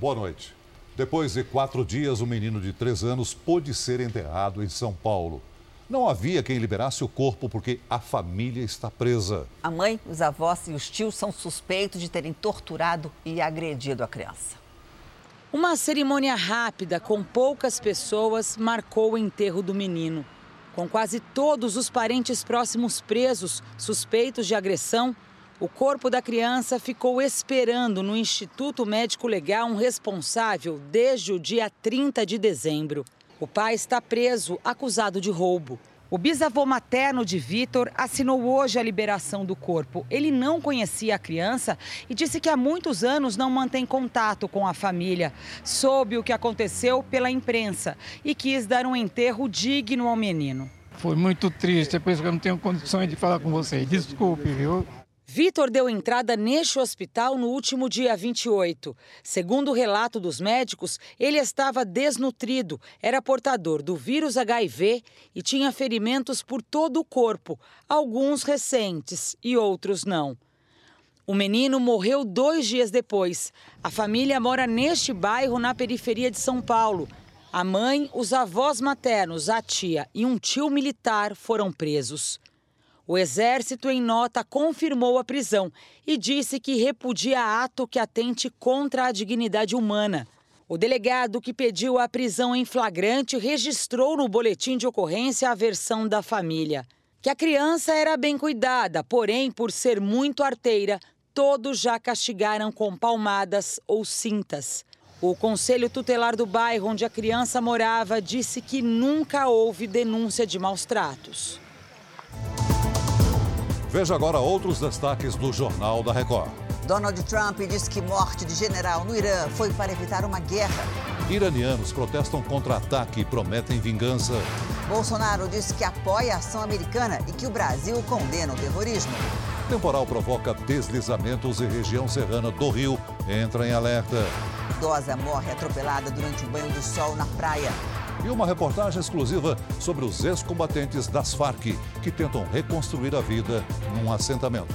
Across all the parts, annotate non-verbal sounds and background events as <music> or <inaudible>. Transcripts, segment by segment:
Boa noite. Depois de quatro dias, o menino de três anos pôde ser enterrado em São Paulo. Não havia quem liberasse o corpo porque a família está presa. A mãe, os avós e os tios são suspeitos de terem torturado e agredido a criança. Uma cerimônia rápida com poucas pessoas marcou o enterro do menino. Com quase todos os parentes próximos presos, suspeitos de agressão, o corpo da criança ficou esperando no Instituto Médico Legal um responsável desde o dia 30 de dezembro. O pai está preso, acusado de roubo. O bisavô materno de Vitor assinou hoje a liberação do corpo. Ele não conhecia a criança e disse que há muitos anos não mantém contato com a família. Soube o que aconteceu pela imprensa e quis dar um enterro digno ao menino. Foi muito triste, é por isso que eu não tenho condições de falar com vocês. Desculpe, viu? Vitor deu entrada neste hospital no último dia 28. Segundo o relato dos médicos, ele estava desnutrido, era portador do vírus HIV e tinha ferimentos por todo o corpo, alguns recentes e outros não. O menino morreu dois dias depois. A família mora neste bairro, na periferia de São Paulo. A mãe, os avós maternos, a tia e um tio militar foram presos. O Exército, em nota, confirmou a prisão e disse que repudia ato que atente contra a dignidade humana. O delegado que pediu a prisão em flagrante registrou no boletim de ocorrência a versão da família. Que a criança era bem cuidada, porém, por ser muito arteira, todos já castigaram com palmadas ou cintas. O conselho tutelar do bairro onde a criança morava disse que nunca houve denúncia de maus tratos. Veja agora outros destaques do Jornal da Record. Donald Trump diz que morte de general no Irã foi para evitar uma guerra. Iranianos protestam contra ataque e prometem vingança. Bolsonaro diz que apoia a ação americana e que o Brasil condena o terrorismo. Temporal provoca deslizamentos e região serrana do Rio entra em alerta. Idosa morre atropelada durante um banho de sol na praia e uma reportagem exclusiva sobre os ex-combatentes das Farc que tentam reconstruir a vida num assentamento.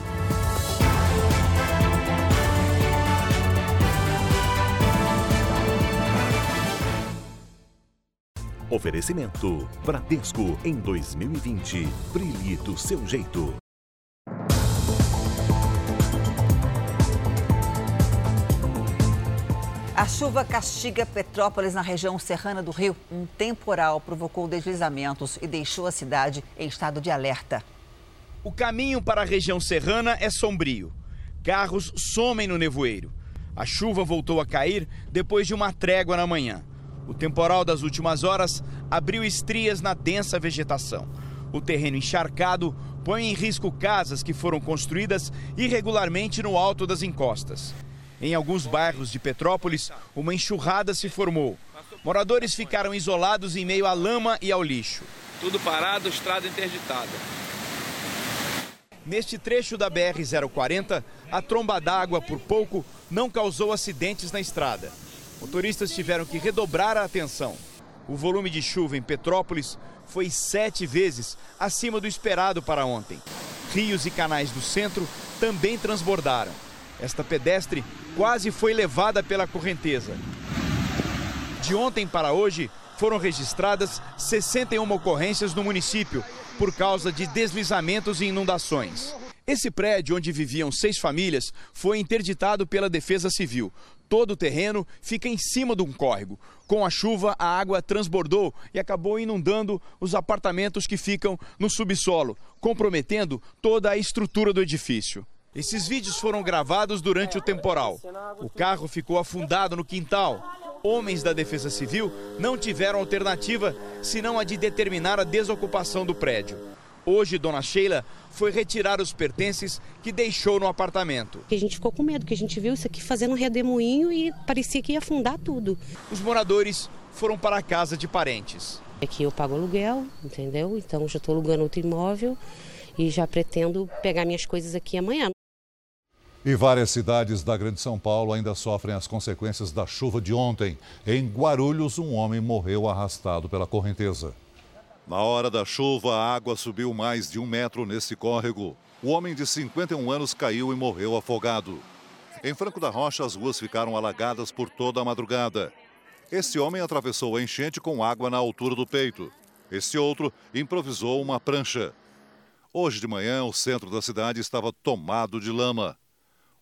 Oferecimento Bradesco em 2020. Brilhe do seu jeito. A chuva castiga Petrópolis na região serrana do Rio. Um temporal provocou deslizamentos e deixou a cidade em estado de alerta. O caminho para a região serrana é sombrio. Carros somem no nevoeiro. A chuva voltou a cair depois de uma trégua na manhã. O temporal das últimas horas abriu estrias na densa vegetação. O terreno encharcado põe em risco casas que foram construídas irregularmente no alto das encostas. Em alguns bairros de Petrópolis, uma enxurrada se formou. Moradores ficaram isolados em meio à lama e ao lixo. Tudo parado, estrada interditada. Neste trecho da BR-040, a tromba d'água, por pouco, não causou acidentes na estrada. Motoristas tiveram que redobrar a atenção. O volume de chuva em Petrópolis foi sete vezes acima do esperado para ontem. Rios e canais do centro também transbordaram. Esta pedestre quase foi levada pela correnteza. De ontem para hoje, foram registradas 61 ocorrências no município por causa de deslizamentos e inundações. Esse prédio, onde viviam seis famílias, foi interditado pela Defesa Civil. Todo o terreno fica em cima de um córrego. Com a chuva, a água transbordou e acabou inundando os apartamentos que ficam no subsolo, comprometendo toda a estrutura do edifício. Esses vídeos foram gravados durante o temporal. O carro ficou afundado no quintal. Homens da Defesa Civil não tiveram alternativa senão a de determinar a desocupação do prédio. Hoje, dona Sheila foi retirar os pertences que deixou no apartamento. A gente ficou com medo, porque a gente viu isso aqui fazendo um redemoinho e parecia que ia afundar tudo. Os moradores foram para a casa de parentes. Aqui eu pago aluguel, entendeu? Então já estou alugando outro imóvel e já pretendo pegar minhas coisas aqui amanhã. E várias cidades da Grande São Paulo ainda sofrem as consequências da chuva de ontem. Em Guarulhos, um homem morreu arrastado pela correnteza. Na hora da chuva, a água subiu mais de um metro nesse córrego. O homem de 51 anos caiu e morreu afogado. Em Franco da Rocha, as ruas ficaram alagadas por toda a madrugada. Esse homem atravessou a enchente com água na altura do peito. Esse outro improvisou uma prancha. Hoje de manhã, o centro da cidade estava tomado de lama.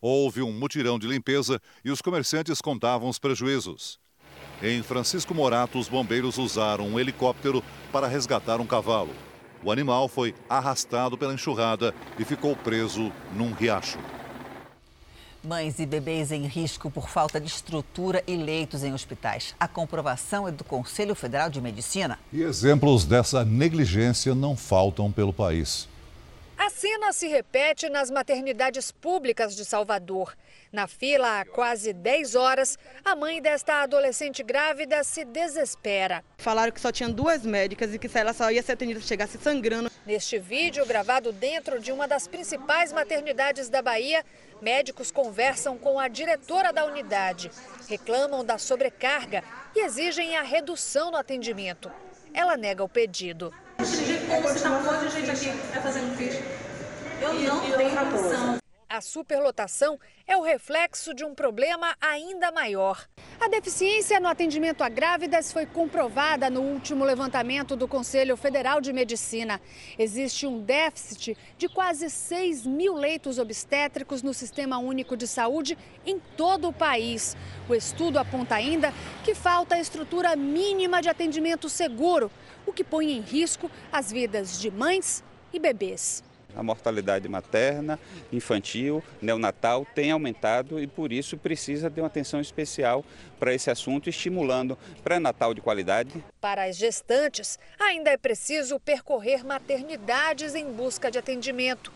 Houve um mutirão de limpeza e os comerciantes contavam os prejuízos. Em Francisco Morato, os bombeiros usaram um helicóptero para resgatar um cavalo. O animal foi arrastado pela enxurrada e ficou preso num riacho. Mães e bebês em risco por falta de estrutura e leitos em hospitais. A comprovação é do Conselho Federal de Medicina. E exemplos dessa negligência não faltam pelo país. A cena se repete nas maternidades públicas de Salvador. Na fila há quase 10 horas, a mãe desta adolescente grávida se desespera. Falaram que só tinham duas médicas e que ela só ia ser atendida se chegasse sangrando. Neste vídeo, gravado dentro de uma das principais maternidades da Bahia, médicos conversam com a diretora da unidade, reclamam da sobrecarga e exigem a redução no atendimento. Ela nega o pedido. Eu não tenho condição. A superlotação é o reflexo de um problema ainda maior. A deficiência no atendimento a grávidas foi comprovada no último levantamento do Conselho Federal de Medicina. Existe um déficit de quase 6 mil leitos obstétricos no Sistema Único de Saúde em todo o país. O estudo aponta ainda que falta a estrutura mínima de atendimento seguro, o que põe em risco as vidas de mães e bebês. A mortalidade materna, infantil, neonatal tem aumentado e por isso precisa de uma atenção especial para esse assunto, estimulando pré-natal de qualidade. Para as gestantes, ainda é preciso percorrer maternidades em busca de atendimento.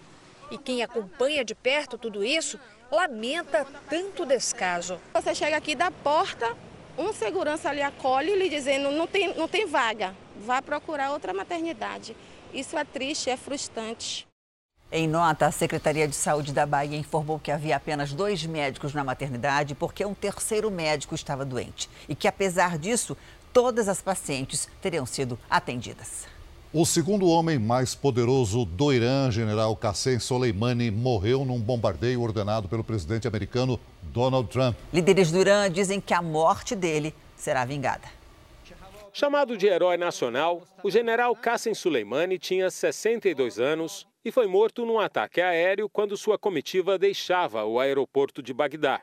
E quem acompanha de perto tudo isso lamenta tanto descaso. Você chega aqui da porta, um segurança ali acolhe lhe dizendo não tem, não tem vaga, vá procurar outra maternidade. Isso é triste, é frustrante. Em nota, a Secretaria de Saúde da Bahia informou que havia apenas dois médicos na maternidade porque um terceiro médico estava doente e que, apesar disso, todas as pacientes teriam sido atendidas. O segundo homem mais poderoso do Irã, general Qassem Soleimani, morreu num bombardeio ordenado pelo presidente americano Donald Trump. Líderes do Irã dizem que a morte dele será vingada. Chamado de herói nacional, o general Qassem Soleimani tinha 62 anos e foi morto num ataque aéreo quando sua comitiva deixava o aeroporto de Bagdá.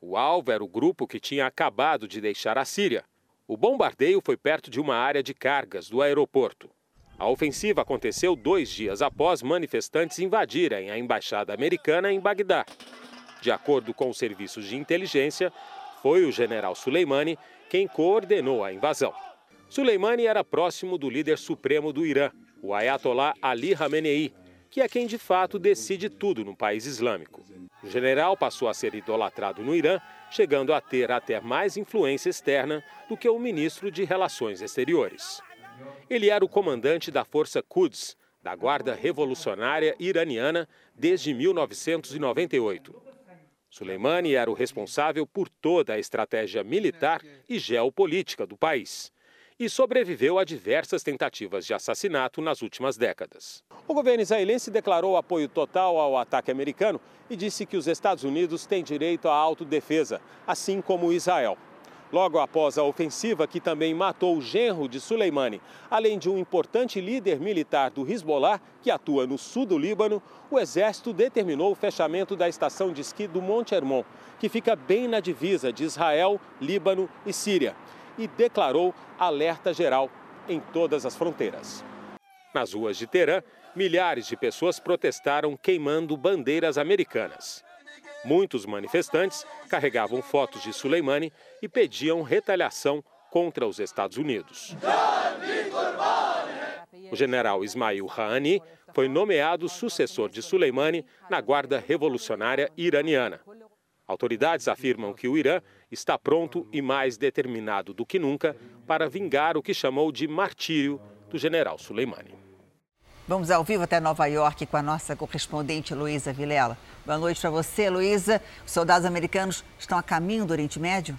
O alvo era o grupo que tinha acabado de deixar a Síria. O bombardeio foi perto de uma área de cargas do aeroporto. A ofensiva aconteceu dois dias após manifestantes invadirem a embaixada americana em Bagdá. De acordo com os serviços de inteligência, foi o general Soleimani quem coordenou a invasão. Soleimani era próximo do líder supremo do Irã, o Ayatollah Ali Khamenei, que é quem de fato decide tudo no país islâmico. O general passou a ser idolatrado no Irã, chegando a ter até mais influência externa do que o ministro de Relações Exteriores. Ele era o comandante da Força Quds, da Guarda Revolucionária Iraniana, desde 1998. Soleimani era o responsável por toda a estratégia militar e geopolítica do país e sobreviveu a diversas tentativas de assassinato nas últimas décadas. O governo israelense declarou apoio total ao ataque americano e disse que os Estados Unidos têm direito à autodefesa, assim como Israel. Logo após a ofensiva, que também matou o genro de Soleimani, além de um importante líder militar do Hezbollah, que atua no sul do Líbano, o exército determinou o fechamento da estação de esqui do Monte Hermon, que fica bem na divisa de Israel, Líbano e Síria e declarou alerta geral em todas as fronteiras. Nas ruas de Teherã, milhares de pessoas protestaram queimando bandeiras americanas. Muitos manifestantes carregavam fotos de Soleimani e pediam retaliação contra os Estados Unidos. O general Ismail Rouhani foi nomeado sucessor de Soleimani na Guarda Revolucionária Iraniana. Autoridades afirmam que o Irã está pronto e mais determinado do que nunca para vingar o que chamou de martírio do general Soleimani. Vamos ao vivo até Nova York com a nossa correspondente Luísa Vilela. Boa noite para você, Luísa. Os soldados americanos estão a caminho do Oriente Médio?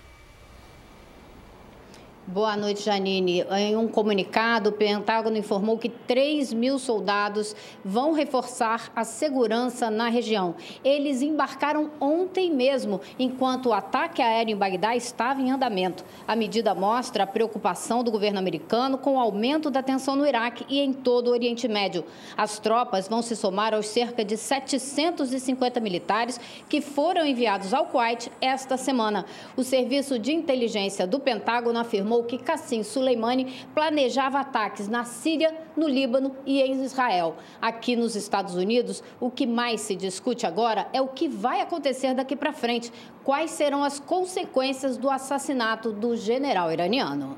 Boa noite, Janine. Em um comunicado, o Pentágono informou que 3 mil soldados vão reforçar a segurança na região. Eles embarcaram ontem mesmo, enquanto o ataque aéreo em Bagdá estava em andamento. A medida mostra a preocupação do governo americano com o aumento da tensão no Iraque e em todo o Oriente Médio. As tropas vão se somar aos cerca de 750 militares que foram enviados ao Kuwait esta semana. O Serviço de Inteligência do Pentágono afirmou afirmou que Cassim Soleimani planejava ataques na Síria, no Líbano e em Israel. Aqui nos Estados Unidos, o que mais se discute agora é o que vai acontecer daqui para frente. Quais serão as consequências do assassinato do general iraniano?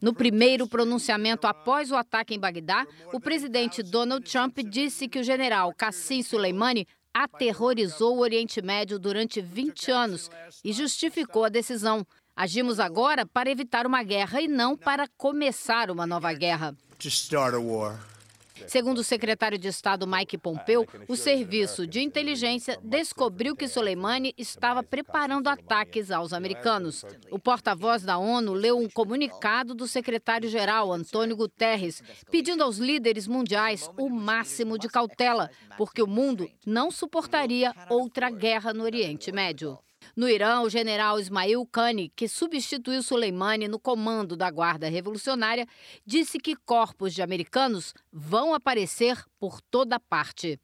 No primeiro pronunciamento após o ataque em Bagdá, o presidente Donald Trump disse que o general Cassim Soleimani aterrorizou o Oriente Médio durante 20 anos e justificou a decisão. Agimos agora para evitar uma guerra e não para começar uma nova guerra. Segundo o secretário de Estado Mike Pompeo, o serviço de inteligência descobriu que Soleimani estava preparando ataques aos americanos. O porta-voz da ONU leu um comunicado do secretário-geral Antônio Guterres, pedindo aos líderes mundiais o máximo de cautela, porque o mundo não suportaria outra guerra no Oriente Médio. No Irã, o general Ismail Khani, que substituiu Soleimani no comando da Guarda Revolucionária, disse que corpos de americanos vão aparecer por toda parte.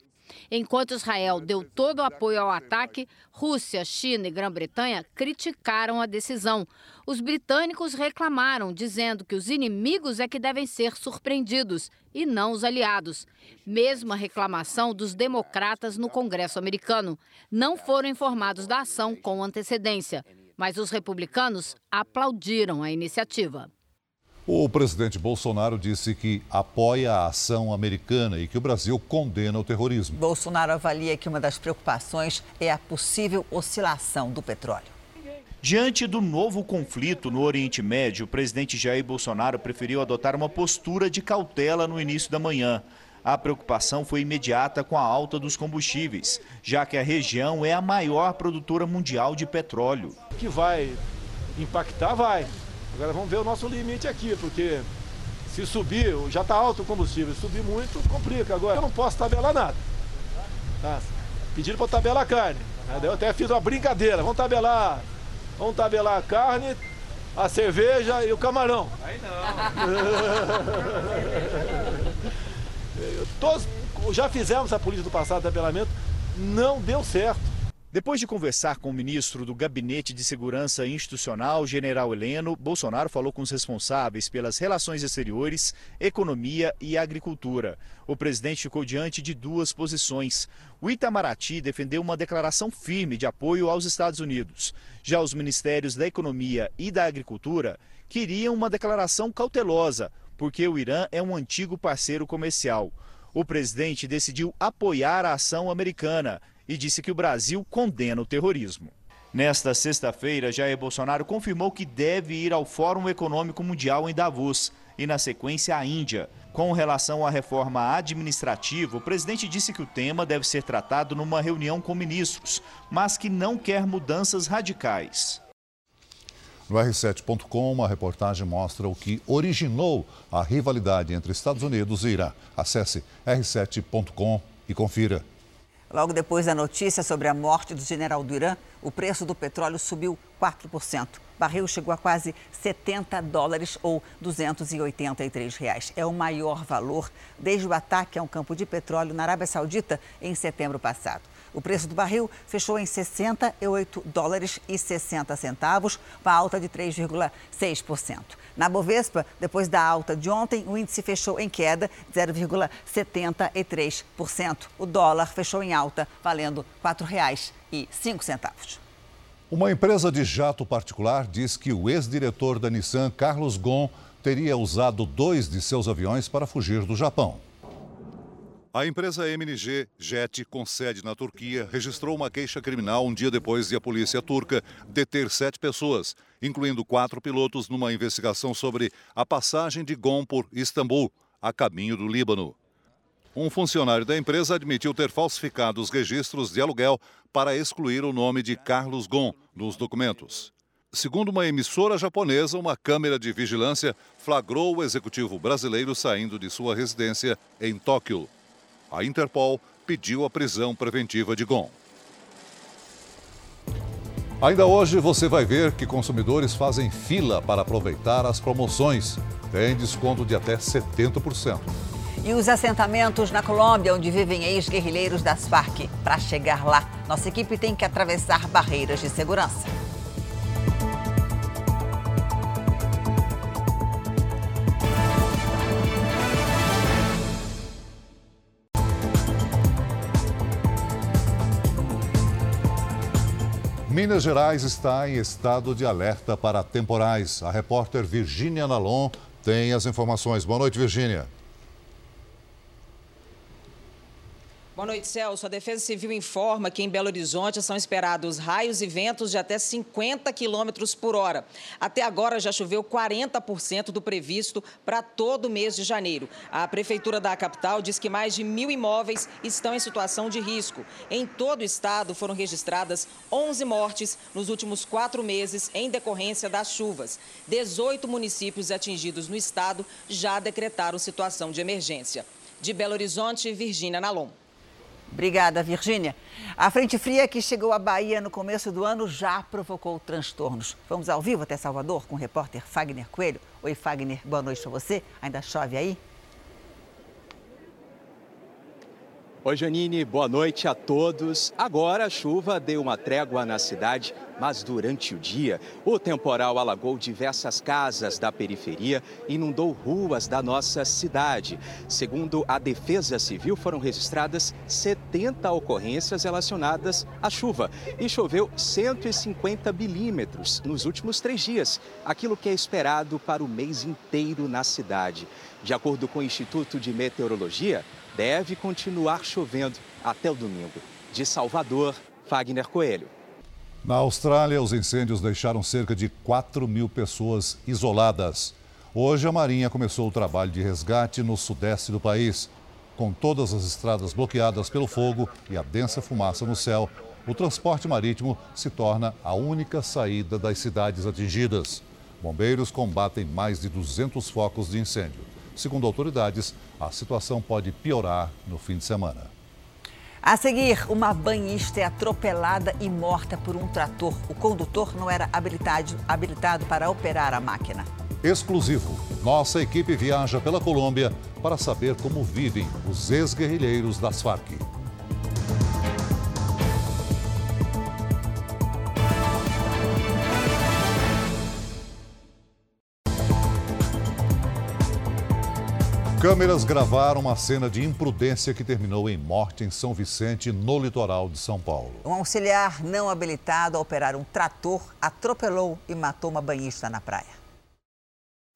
Enquanto Israel deu todo o apoio ao ataque, Rússia, China e Grã-Bretanha criticaram a decisão. Os britânicos reclamaram, dizendo que os inimigos é que devem ser surpreendidos e não os aliados. Mesma reclamação dos democratas no Congresso americano. Não foram informados da ação com antecedência, mas os republicanos aplaudiram a iniciativa. O presidente Bolsonaro disse que apoia a ação americana e que o Brasil condena o terrorismo. Bolsonaro avalia que uma das preocupações é a possível oscilação do petróleo. Diante do novo conflito no Oriente Médio, o presidente Jair Bolsonaro preferiu adotar uma postura de cautela no início da manhã. A preocupação foi imediata com a alta dos combustíveis, já que a região é a maior produtora mundial de petróleo. Que vai impactar, vai. Agora vamos ver o nosso limite aqui, porque se subir, já está alto o combustível, se subir muito, complica. Agora eu não posso tabelar nada. Tá? Pediram para tabelar a carne. Né? Eu até fiz uma brincadeira, vamos tabelar. Vamos tabelar a carne, a cerveja e o camarão. Aí não. <laughs> Todos, já fizemos a política do passado de tabelamento, não deu certo. Depois de conversar com o ministro do Gabinete de Segurança Institucional, general Heleno, Bolsonaro falou com os responsáveis pelas relações exteriores, economia e agricultura. O presidente ficou diante de duas posições. O Itamaraty defendeu uma declaração firme de apoio aos Estados Unidos. Já os ministérios da Economia e da Agricultura queriam uma declaração cautelosa, porque o Irã é um antigo parceiro comercial. O presidente decidiu apoiar a ação americana e disse que o Brasil condena o terrorismo. Nesta sexta-feira, Jair Bolsonaro confirmou que deve ir ao Fórum Econômico Mundial em Davos e, na sequência, à Índia. Com relação à reforma administrativa, o presidente disse que o tema deve ser tratado numa reunião com ministros, mas que não quer mudanças radicais. No R7.com, uma reportagem mostra o que originou a rivalidade entre Estados Unidos e Irã. Acesse r7.com e confira. Logo depois da notícia sobre a morte do general Irã, o preço do petróleo subiu 4%. O barril chegou a quase 70 dólares ou 283 reais. É o maior valor desde o ataque a um campo de petróleo na Arábia Saudita em setembro passado. O preço do barril fechou em 68 dólares e 60 centavos, uma alta de 3,6%. Na Bovespa, depois da alta de ontem, o índice fechou em queda de 0,73%. O dólar fechou em alta, valendo R$ 4,05. Uma empresa de jato particular diz que o ex-diretor da Nissan, Carlos Gon, teria usado dois de seus aviões para fugir do Japão. A empresa MNG Jet, com sede na Turquia, registrou uma queixa criminal um dia depois de a polícia turca deter sete pessoas, incluindo quatro pilotos, numa investigação sobre a passagem de Gon por Istambul, a caminho do Líbano. Um funcionário da empresa admitiu ter falsificado os registros de aluguel para excluir o nome de Carlos Gon nos documentos. Segundo uma emissora japonesa, uma câmera de vigilância flagrou o executivo brasileiro saindo de sua residência em Tóquio. A Interpol pediu a prisão preventiva de Gon. Ainda hoje você vai ver que consumidores fazem fila para aproveitar as promoções. Tem desconto de até 70%. E os assentamentos na Colômbia, onde vivem ex-guerrilheiros das Farc. Para chegar lá, nossa equipe tem que atravessar barreiras de segurança. Minas Gerais está em estado de alerta para temporais. A repórter Virgínia Nalon tem as informações. Boa noite, Virgínia. Boa noite, Celso. A Defesa Civil informa que em Belo Horizonte são esperados raios e ventos de até 50 quilômetros por hora. Até agora já choveu 40% do previsto para todo o mês de janeiro. A Prefeitura da capital diz que mais de mil imóveis estão em situação de risco. Em todo o estado foram registradas 11 mortes nos últimos quatro meses em decorrência das chuvas. 18 municípios atingidos no estado já decretaram situação de emergência. De Belo Horizonte, Virgínia Nalon. Obrigada, Virgínia. A frente fria que chegou à Bahia no começo do ano já provocou transtornos. Vamos ao vivo até Salvador com o repórter Fagner Coelho. Oi, Fagner, boa noite para você. Ainda chove aí? Oi, Janine, boa noite a todos. Agora a chuva deu uma trégua na cidade, mas durante o dia, o temporal alagou diversas casas da periferia e inundou ruas da nossa cidade. Segundo a Defesa Civil, foram registradas 70 ocorrências relacionadas à chuva e choveu 150 milímetros nos últimos três dias, aquilo que é esperado para o mês inteiro na cidade. De acordo com o Instituto de Meteorologia, deve continuar chovendo até o domingo. De Salvador, Fagner Coelho. Na Austrália, os incêndios deixaram cerca de 4 mil pessoas isoladas. Hoje, a Marinha começou o trabalho de resgate no sudeste do país. Com todas as estradas bloqueadas pelo fogo e a densa fumaça no céu, o transporte marítimo se torna a única saída das cidades atingidas. Bombeiros combatem mais de 200 focos de incêndio. Segundo autoridades, a situação pode piorar no fim de semana. A seguir, uma banhista é atropelada e morta por um trator. O condutor não era habilitado, habilitado para operar a máquina. Exclusivo. Nossa equipe viaja pela Colômbia para saber como vivem os ex-guerrilheiros das Farc. Câmeras gravaram uma cena de imprudência que terminou em morte em São Vicente, no litoral de São Paulo. Um auxiliar não habilitado a operar um trator atropelou e matou uma banhista na praia.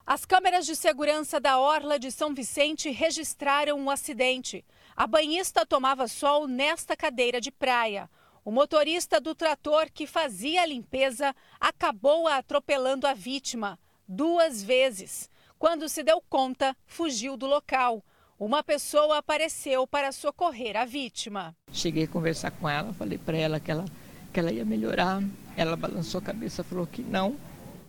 As câmeras de segurança da Orla de São Vicente registraram um acidente. A banhista tomava sol nesta cadeira de praia. O motorista do trator que fazia a limpeza acabou atropelando a vítima duas vezes. Quando se deu conta, fugiu do local. Uma pessoa apareceu para socorrer a vítima. Cheguei a conversar com ela, falei para ela que ela que ela ia melhorar. Ela balançou a cabeça, falou que não.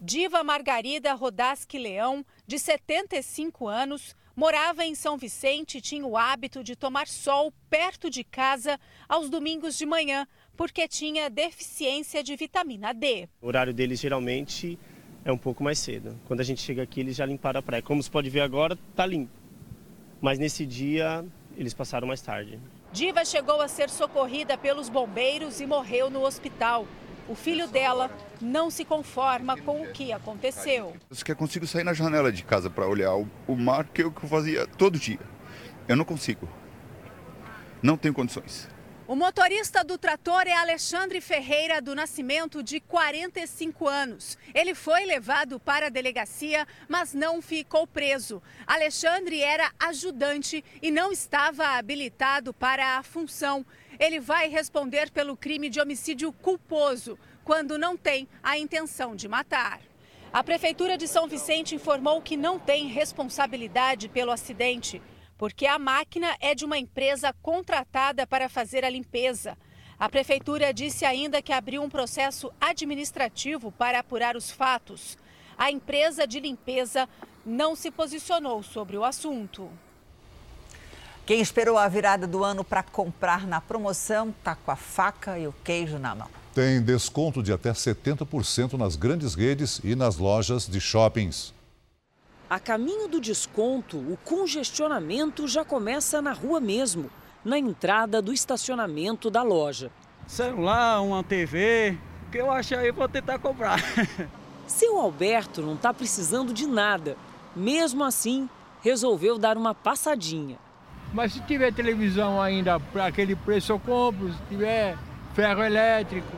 Diva Margarida Rodaski Leão, de 75 anos, morava em São Vicente e tinha o hábito de tomar sol perto de casa aos domingos de manhã, porque tinha deficiência de vitamina D. O horário deles geralmente é um pouco mais cedo. Quando a gente chega aqui, eles já limparam a praia. Como você pode ver agora, tá limpo. Mas nesse dia, eles passaram mais tarde. Diva chegou a ser socorrida pelos bombeiros e morreu no hospital. O filho dela não se conforma com o que aconteceu. Eu que consigo sair na janela de casa para olhar o, o mar que eu fazia todo dia. Eu não consigo. Não tenho condições. O motorista do trator é Alexandre Ferreira do Nascimento, de 45 anos. Ele foi levado para a delegacia, mas não ficou preso. Alexandre era ajudante e não estava habilitado para a função. Ele vai responder pelo crime de homicídio culposo, quando não tem a intenção de matar. A Prefeitura de São Vicente informou que não tem responsabilidade pelo acidente porque a máquina é de uma empresa contratada para fazer a limpeza. A prefeitura disse ainda que abriu um processo administrativo para apurar os fatos. A empresa de limpeza não se posicionou sobre o assunto. Quem esperou a virada do ano para comprar na promoção está com a faca e o queijo na mão. Tem desconto de até 70% nas grandes redes e nas lojas de shoppings. A caminho do desconto, o congestionamento já começa na rua mesmo, na entrada do estacionamento da loja. Celular, uma TV, que eu acho aí vou tentar comprar. <laughs> Seu Alberto não está precisando de nada. Mesmo assim, resolveu dar uma passadinha. Mas se tiver televisão ainda para aquele preço eu compro, se tiver ferro elétrico.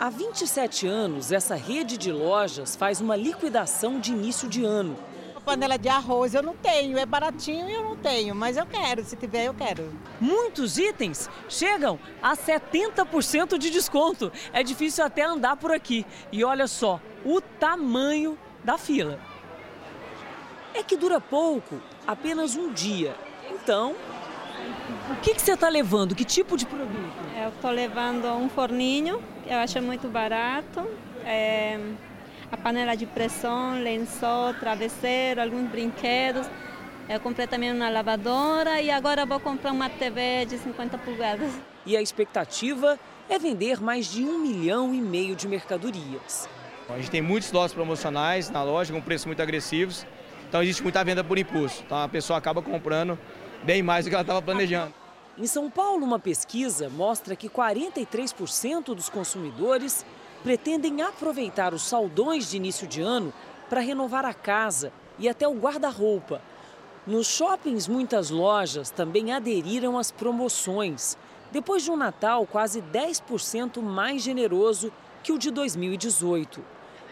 Há 27 anos, essa rede de lojas faz uma liquidação de início de ano. Panela de arroz eu não tenho, é baratinho e eu não tenho, mas eu quero, se tiver eu quero. Muitos itens chegam a 70% de desconto. É difícil até andar por aqui. E olha só o tamanho da fila. É que dura pouco, apenas um dia. Então, o que, que você está levando? Que tipo de produto? Eu estou levando um forninho, eu acho muito barato. É, a panela de pressão, lençol, travesseiro, alguns brinquedos. Eu comprei também uma lavadora e agora vou comprar uma TV de 50 polegadas. E a expectativa é vender mais de um milhão e meio de mercadorias. A gente tem muitos lotes promocionais na loja com preços muito agressivos. Então existe muita venda por impulso. Então a pessoa acaba comprando bem mais do que ela estava planejando. Em São Paulo, uma pesquisa mostra que 43% dos consumidores pretendem aproveitar os saldões de início de ano para renovar a casa e até o guarda-roupa. Nos shoppings, muitas lojas também aderiram às promoções. Depois de um Natal quase 10% mais generoso que o de 2018.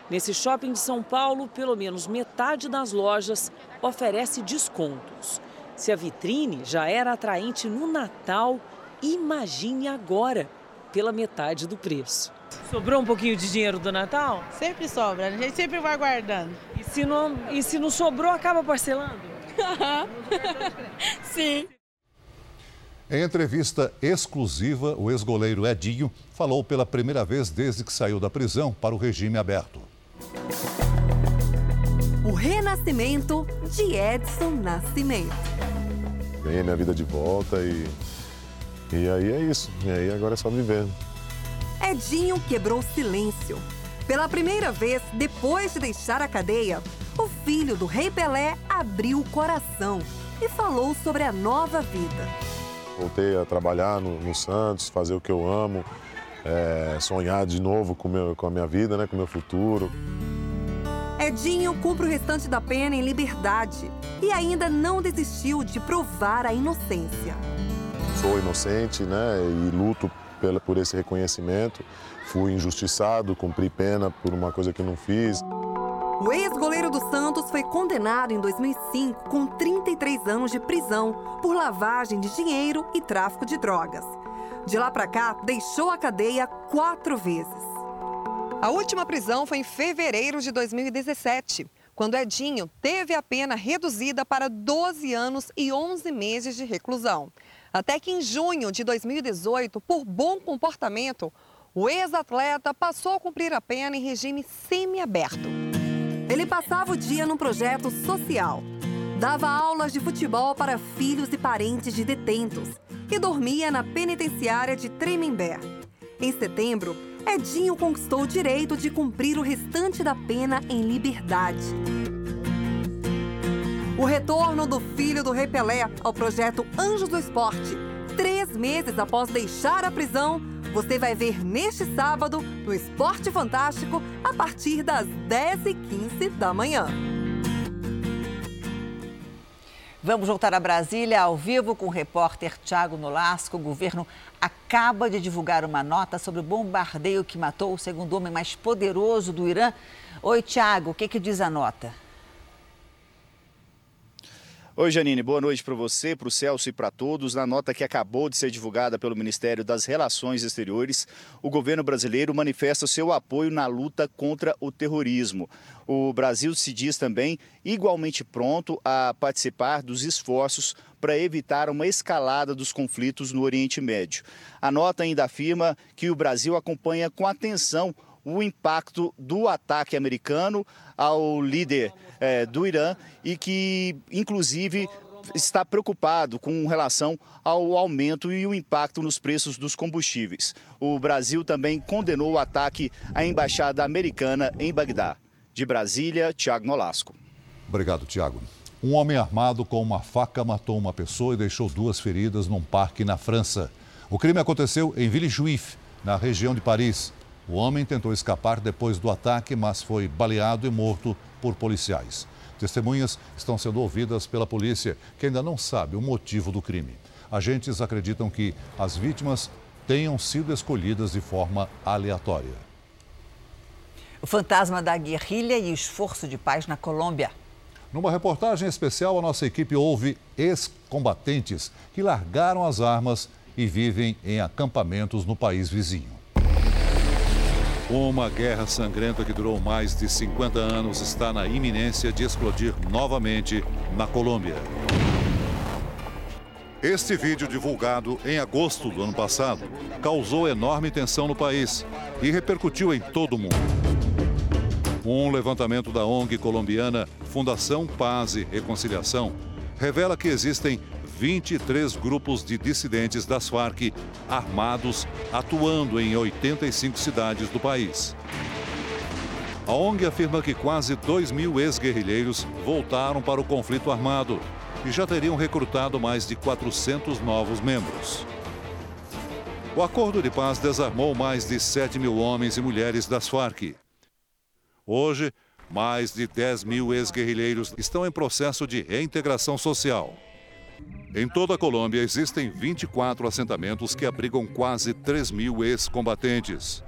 Nesse shopping de São Paulo, pelo menos metade das lojas oferece descontos. Se a vitrine já era atraente no Natal, imagine agora, pela metade do preço. Sobrou um pouquinho de dinheiro do Natal? Sempre sobra, a gente sempre vai guardando. E se não, e se não sobrou, acaba parcelando? <laughs> Sim. Em entrevista exclusiva, o ex-goleiro Edinho falou pela primeira vez desde que saiu da prisão para o regime aberto. O renascimento de Edson Nascimento. Ganhei minha vida de volta e, e aí é isso. E aí agora é só viver. Edinho quebrou silêncio. Pela primeira vez, depois de deixar a cadeia, o filho do Rei Pelé abriu o coração e falou sobre a nova vida. Voltei a trabalhar no, no Santos, fazer o que eu amo, é, sonhar de novo com, meu, com a minha vida, né, com o meu futuro. Edinho cumpre o restante da pena em liberdade e ainda não desistiu de provar a inocência. Sou inocente né, e luto por esse reconhecimento. Fui injustiçado, cumpri pena por uma coisa que não fiz. O ex-goleiro do Santos foi condenado em 2005 com 33 anos de prisão por lavagem de dinheiro e tráfico de drogas. De lá para cá, deixou a cadeia quatro vezes. A última prisão foi em fevereiro de 2017, quando Edinho teve a pena reduzida para 12 anos e 11 meses de reclusão. Até que em junho de 2018, por bom comportamento, o ex-atleta passou a cumprir a pena em regime semiaberto. Ele passava o dia num projeto social. Dava aulas de futebol para filhos e parentes de detentos e dormia na penitenciária de Tremembé. Em setembro, Edinho conquistou o direito de cumprir o restante da pena em liberdade. O retorno do filho do Rei Pelé ao projeto Anjos do Esporte, três meses após deixar a prisão, você vai ver neste sábado no Esporte Fantástico a partir das 10h15 da manhã. Vamos voltar a Brasília ao vivo com o repórter Tiago Nolasco. O governo acaba de divulgar uma nota sobre o bombardeio que matou o segundo homem mais poderoso do Irã. Oi, Tiago, o que, que diz a nota? Oi, Janine, boa noite para você, para o Celso e para todos. Na nota que acabou de ser divulgada pelo Ministério das Relações Exteriores, o governo brasileiro manifesta seu apoio na luta contra o terrorismo. O Brasil se diz também igualmente pronto a participar dos esforços para evitar uma escalada dos conflitos no Oriente Médio. A nota ainda afirma que o Brasil acompanha com atenção o impacto do ataque americano ao líder é, do Irã e que, inclusive, está preocupado com relação ao aumento e o impacto nos preços dos combustíveis. O Brasil também condenou o ataque à embaixada americana em Bagdá. De Brasília, Tiago Nolasco. Obrigado, Tiago. Um homem armado com uma faca matou uma pessoa e deixou duas feridas num parque na França. O crime aconteceu em Villejuif, na região de Paris. O homem tentou escapar depois do ataque, mas foi baleado e morto por policiais. Testemunhas estão sendo ouvidas pela polícia, que ainda não sabe o motivo do crime. Agentes acreditam que as vítimas tenham sido escolhidas de forma aleatória. O fantasma da guerrilha e esforço de paz na Colômbia. Numa reportagem especial, a nossa equipe ouve ex-combatentes que largaram as armas e vivem em acampamentos no país vizinho. Uma guerra sangrenta que durou mais de 50 anos está na iminência de explodir novamente na Colômbia. Este vídeo, divulgado em agosto do ano passado, causou enorme tensão no país e repercutiu em todo o mundo. Um levantamento da ONG colombiana Fundação Paz e Reconciliação revela que existem 23 grupos de dissidentes das Farc armados atuando em 85 cidades do país. A ONG afirma que quase 2 mil ex-guerrilheiros voltaram para o conflito armado e já teriam recrutado mais de 400 novos membros. O acordo de paz desarmou mais de 7 mil homens e mulheres das Farc. Hoje, mais de 10 mil ex-guerrilheiros estão em processo de reintegração social. Em toda a Colômbia existem 24 assentamentos que abrigam quase 3 mil ex-combatentes.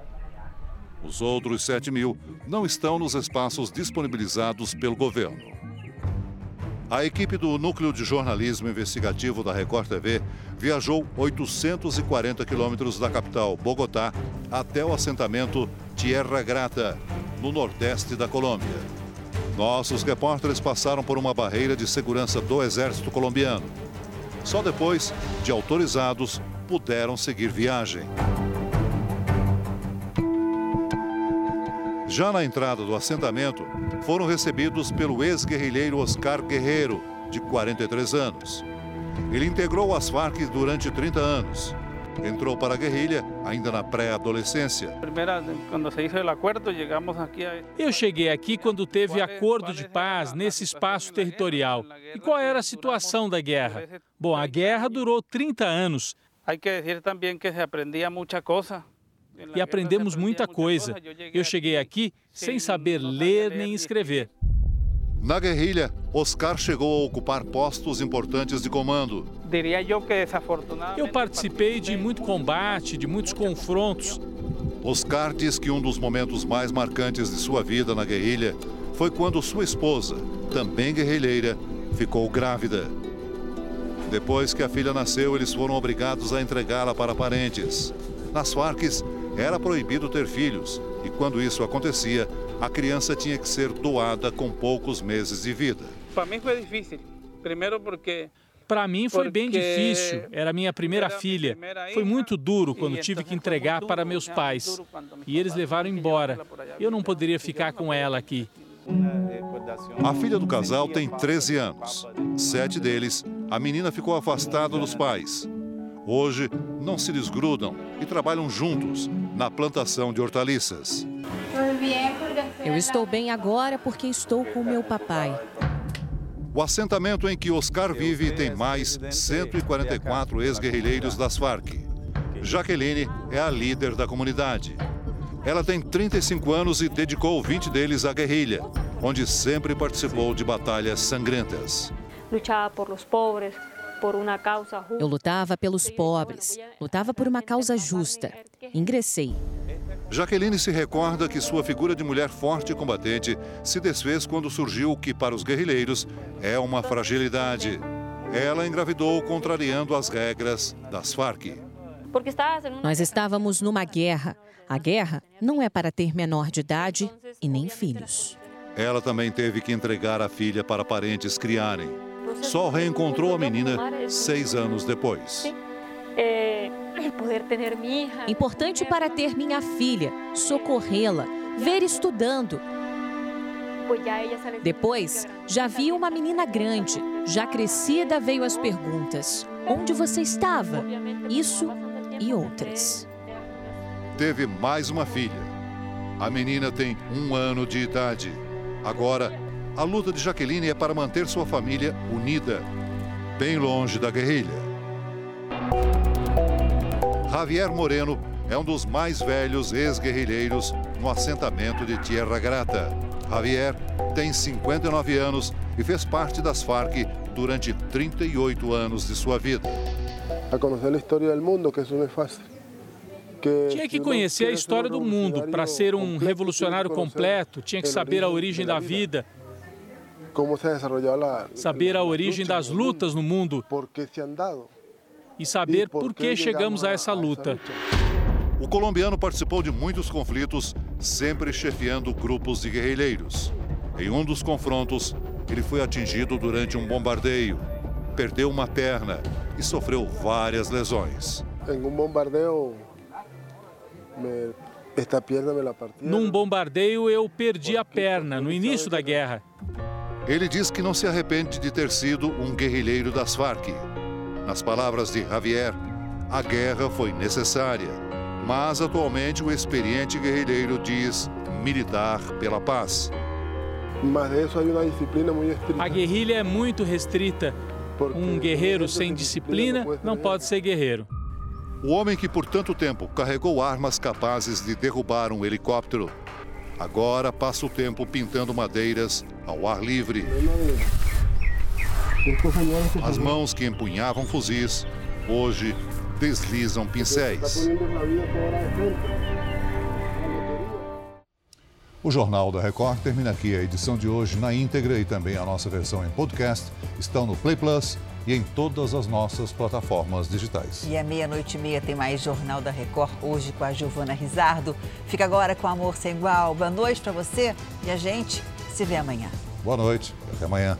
Os outros 7 mil não estão nos espaços disponibilizados pelo governo. A equipe do Núcleo de Jornalismo Investigativo da Record TV viajou 840 quilômetros da capital, Bogotá, até o assentamento Tierra Grata, no nordeste da Colômbia. Nossos repórteres passaram por uma barreira de segurança do exército colombiano só depois de autorizados puderam seguir viagem. Já na entrada do assentamento, foram recebidos pelo ex-guerrilheiro Oscar Guerreiro, de 43 anos. Ele integrou as Farc durante 30 anos Entrou para a guerrilha ainda na pré-adolescência. Eu cheguei aqui quando teve acordo de paz nesse espaço territorial. E qual era a situação da guerra? Bom, a guerra durou 30 anos. E aprendemos muita coisa. Eu cheguei aqui sem saber ler nem escrever. Na guerrilha, Oscar chegou a ocupar postos importantes de comando. Eu participei de muito combate, de muitos confrontos. Oscar diz que um dos momentos mais marcantes de sua vida na guerrilha foi quando sua esposa, também guerrilheira, ficou grávida. Depois que a filha nasceu, eles foram obrigados a entregá-la para parentes. Nas Farcs, era proibido ter filhos, e quando isso acontecia, a criança tinha que ser doada com poucos meses de vida. Para mim foi difícil. Primeiro porque para mim foi bem difícil. Era minha primeira filha. Foi muito duro quando tive que entregar para meus pais. E eles levaram embora. Eu não poderia ficar com ela aqui. A filha do casal tem 13 anos. Sete deles, a menina ficou afastada dos pais. Hoje, não se desgrudam e trabalham juntos na plantação de hortaliças. Eu estou bem agora porque estou com meu papai. O assentamento em que Oscar vive tem mais 144 ex-guerrilheiros das Farc. Jaqueline é a líder da comunidade. Ela tem 35 anos e dedicou 20 deles à guerrilha, onde sempre participou de batalhas sangrentas. Eu lutava pelos pobres, lutava por uma causa justa. Ingressei. Jaqueline se recorda que sua figura de mulher forte e combatente se desfez quando surgiu o que, para os guerrilheiros, é uma fragilidade. Ela engravidou contrariando as regras das Farc. Nós estávamos numa guerra. A guerra não é para ter menor de idade e nem filhos. Ela também teve que entregar a filha para parentes criarem. Só reencontrou a menina seis anos depois. É, Importante para ter minha filha, socorrê-la, ver estudando. Depois, já vi uma menina grande, já crescida veio as perguntas: onde você estava? Isso e outras. Teve mais uma filha. A menina tem um ano de idade. Agora, a luta de Jaqueline é para manter sua família unida, bem longe da guerrilha. Javier Moreno é um dos mais velhos ex-guerrilheiros no assentamento de Tierra Grata. Javier tem 59 anos e fez parte das Farc durante 38 anos de sua vida. A conhecer a história do mundo, que isso não é fácil. Tinha que conhecer a história do mundo para ser um revolucionário completo, tinha que saber a origem da vida, saber a origem das lutas no mundo e saber por que chegamos a essa luta. O colombiano participou de muitos conflitos, sempre chefiando grupos de guerrilheiros. Em um dos confrontos, ele foi atingido durante um bombardeio, perdeu uma perna e sofreu várias lesões. Em um bombardeio, esta perna me la Num bombardeio, eu perdi a perna no início da guerra. Ele diz que não se arrepende de ter sido um guerrilheiro das Farc nas palavras de Javier, a guerra foi necessária, mas atualmente o experiente guerrilheiro diz militar pela paz. A guerrilha é muito restrita. Um guerreiro sem disciplina não pode ser guerreiro. O homem que por tanto tempo carregou armas capazes de derrubar um helicóptero, agora passa o tempo pintando madeiras ao ar livre. As mãos que empunhavam fuzis, hoje deslizam pincéis. O Jornal da Record termina aqui. A edição de hoje na íntegra e também a nossa versão em podcast estão no Play Plus e em todas as nossas plataformas digitais. E à meia-noite e meia tem mais Jornal da Record, hoje com a Giovana Rizardo. Fica agora com Amor Sem Igual. Boa noite para você e a gente se vê amanhã. Boa noite e até amanhã.